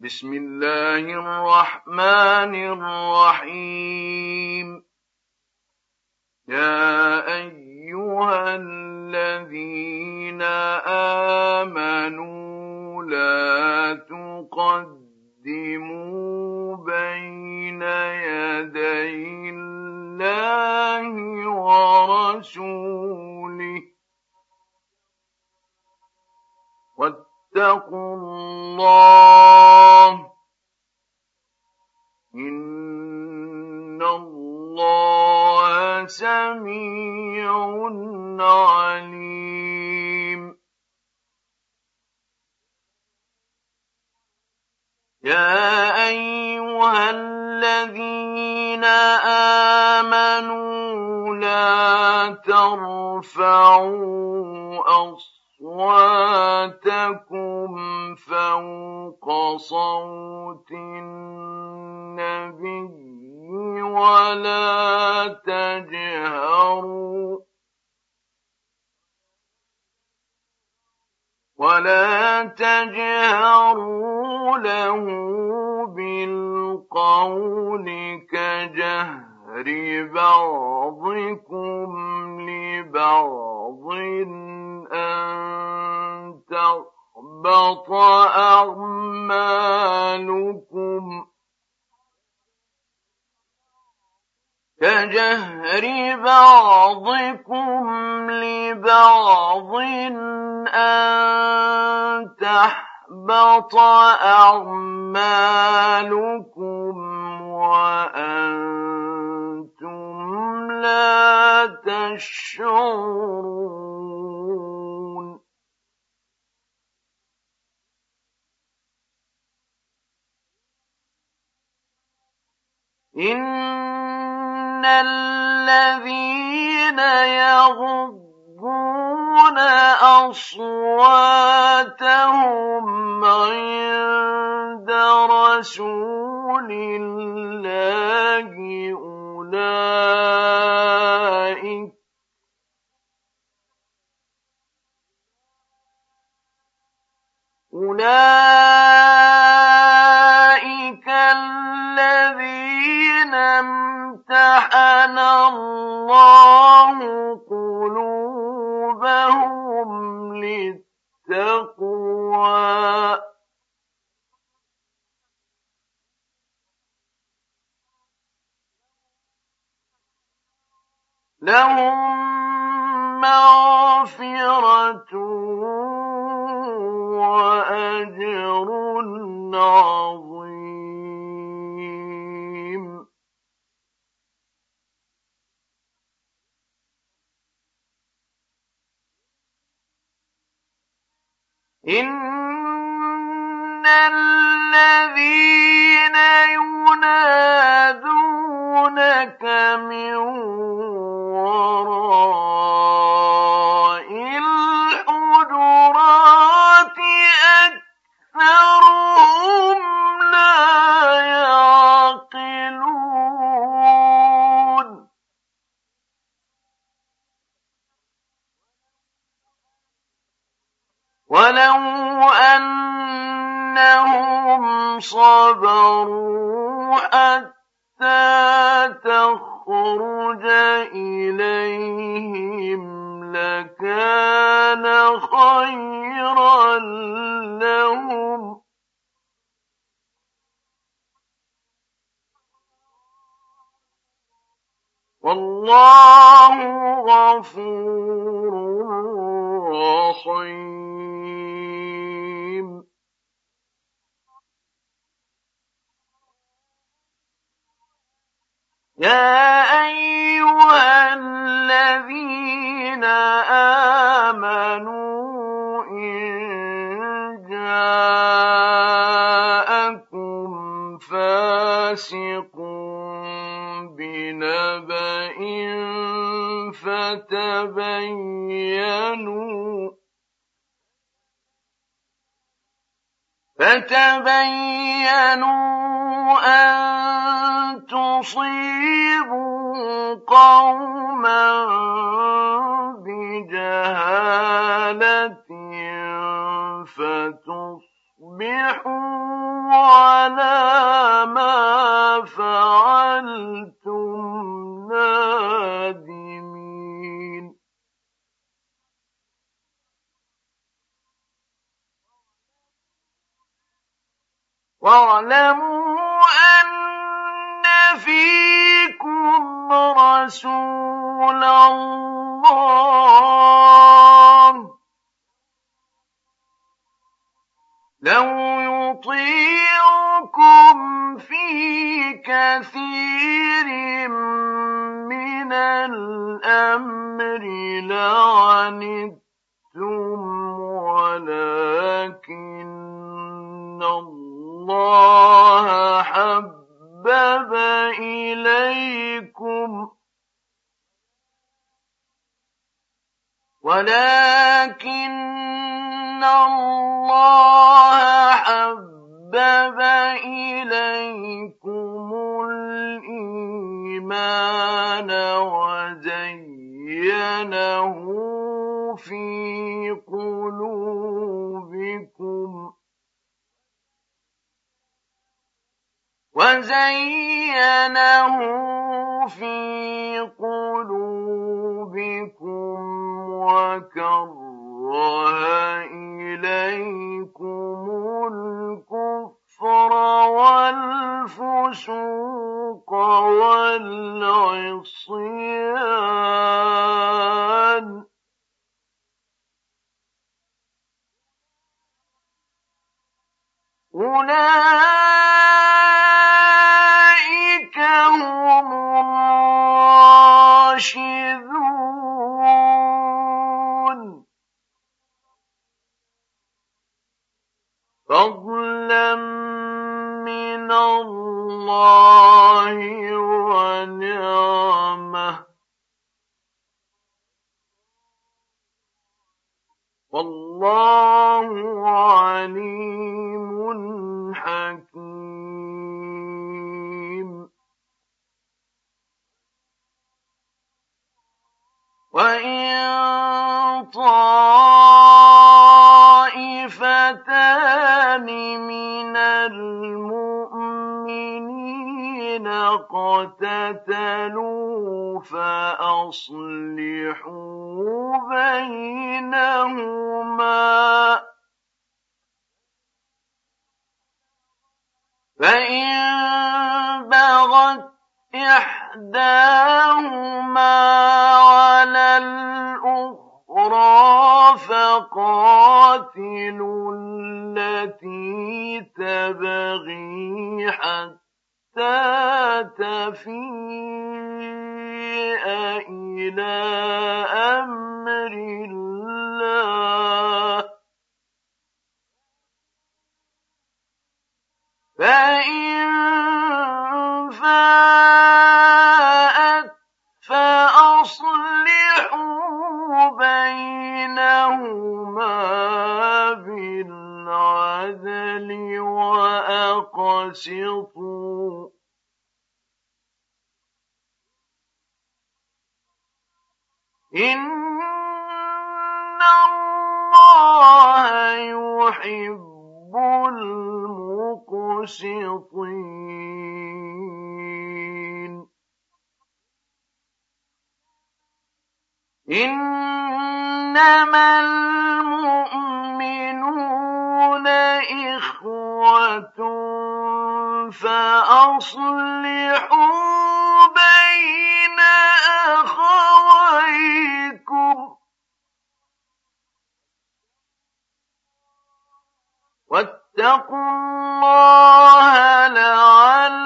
بسم الله الرحمن الرحيم. يا أيها الذين آمنوا لا تقدموا بين يدي الله ورسوله واتقوا الله. إن الله سميع عليم. يا أيها الذين آمنوا لا ترفعوا أصلا أصواتكم فوق صوت النبي ولا تجهروا ولا تجهروا له بالقول كجهر بعضكم لبعض أن تحبط أعمالكم كجهر بعضكم لبعض أن تحبط أعمالكم وأنتم لا تشعرون إن الذين يغضون أصواتهم عند رسول الله أولئك أولئك امتحن الله قلوبهم للتقوى. لهم مغفرة وأجر عظيم. إن الذين ينادونك من صبروا حتى تخرج إليهم لكان خيرا لهم. والله غفور رحيم. يا أيها الذين آمنوا إن جاءكم فاسق بنبأ فتبينوا فتبينوا أن تصيبوا قوما بجهالة فتصبحوا على ما فعلتم نادمين. واعلموا فيكم رسول الله. لو يطيعكم في كثير من الأمر لعنتم ولكن الله حبب إليكم. ولكن الله حبب وزينه في قلوبكم وكره إليكم الكفر والفسوق والعصيان أولئك والله عليم حكيم. وإن طائفتان من المؤمنين اقتتلوا فأصلحوا بينهما فإن بغت إحداهما على الأخرى فقاتلوا التي تبغي حتى تفيء إلى أمر الله فإن فاءت فأصلحوا بينهما بالعدل وأقسطوا المؤمنون إخوة فأصلحوا بين أخويكم. واتقوا الله لعلكم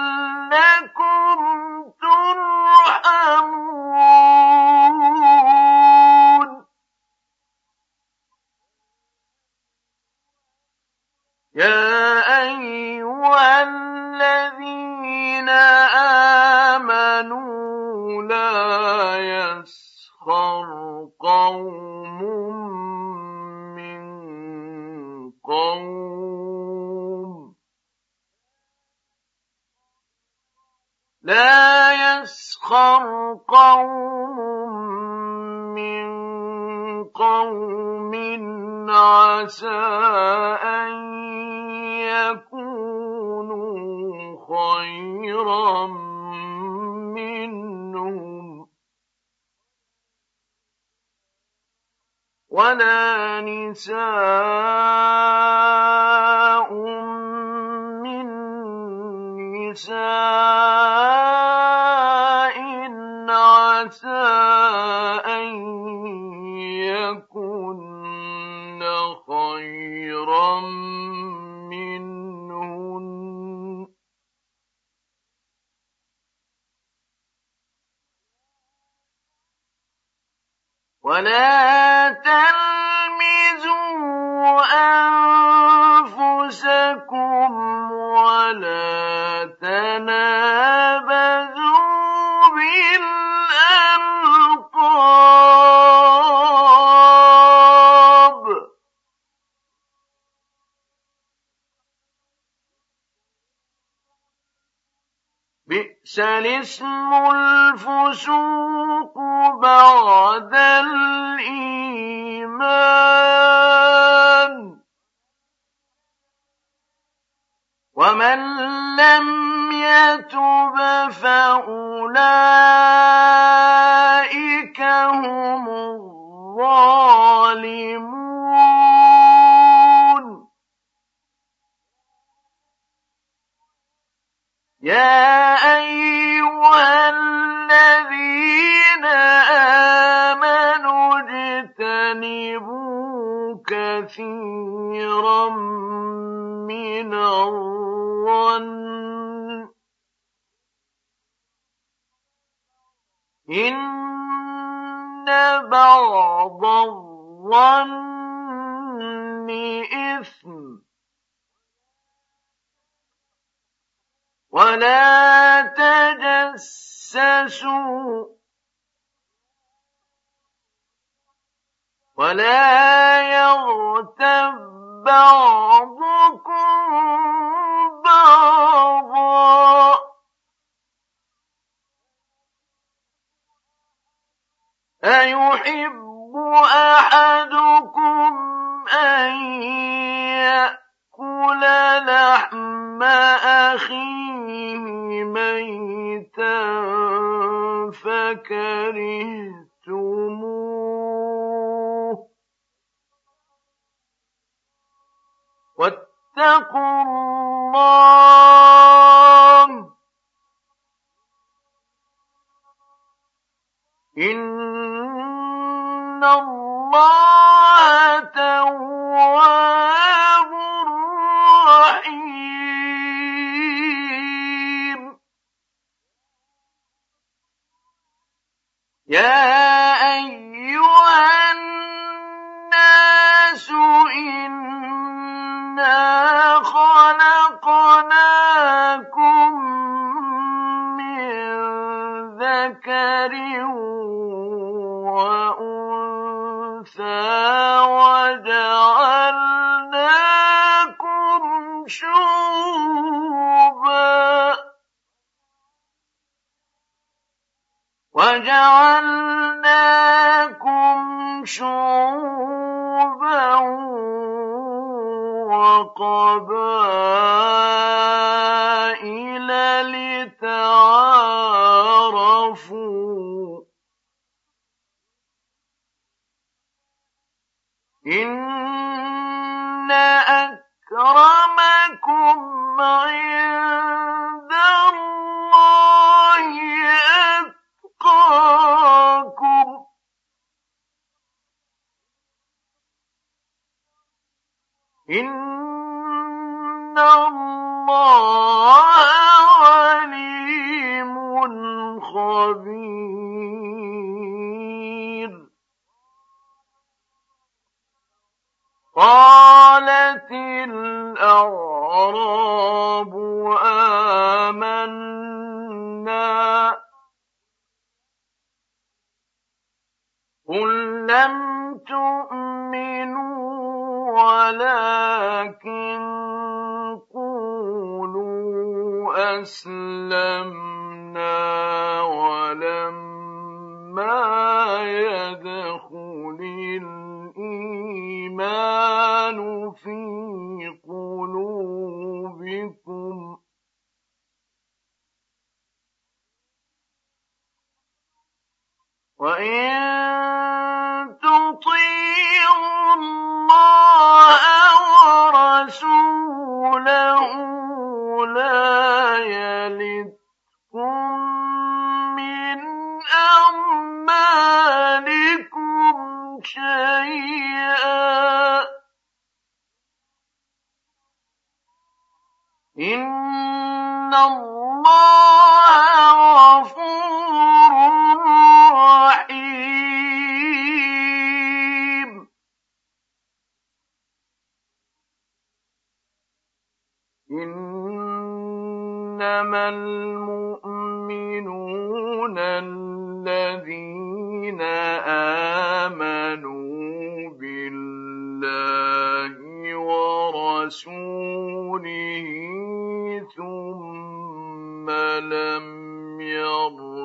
يا أيها الذين آمنوا لا يسخر قوم من قوم لا يسخر قوم من قوم عسى منهم. ولا نساء من نساء ولا تلمزوا أنفسكم ولا تنابذوا بالألقاب. بئس الاسم فأولئك هم الظالمون. يا أيها الذين آمنوا اجتنبوا كثيرا من الظن إن بعض الظن إثم ولا تجسسوا ولا يغتب بعضكم بعضا أيحب أحدكم أن يأكل لحم أخيه ميتا فكرهتموه. واتقوا الله إن الله تواب رحيم يا أيها وقبائل إن الله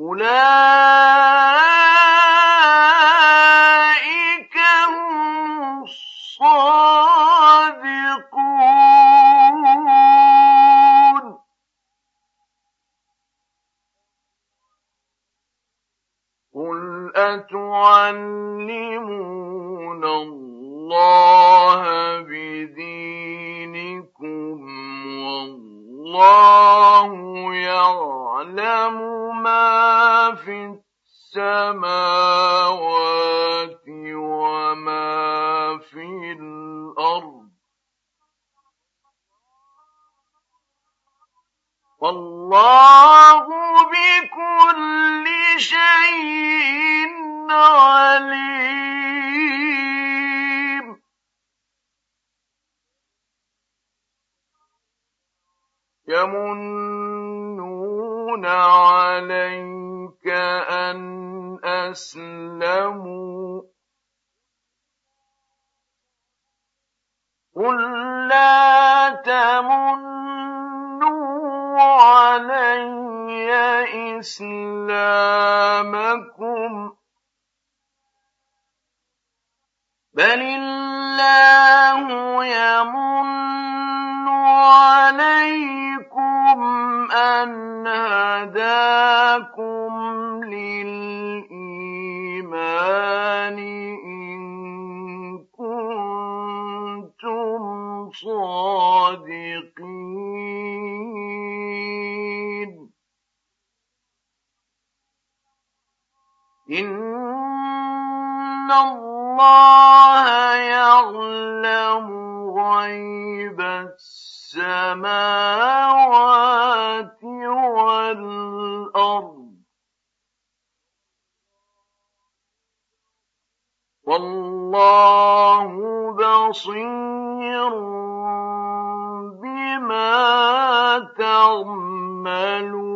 أولئك السماوات وما في الأرض والله بكل شيء عليم يمنون عليك أن أسلموا قل لا تمنوا علي إسلامكم بل الله يمن عليكم أن هداكم للإيمان إن كنتم صادقين إن الله يعلم غيب السماوات والأرض والله بصير بما تعملون.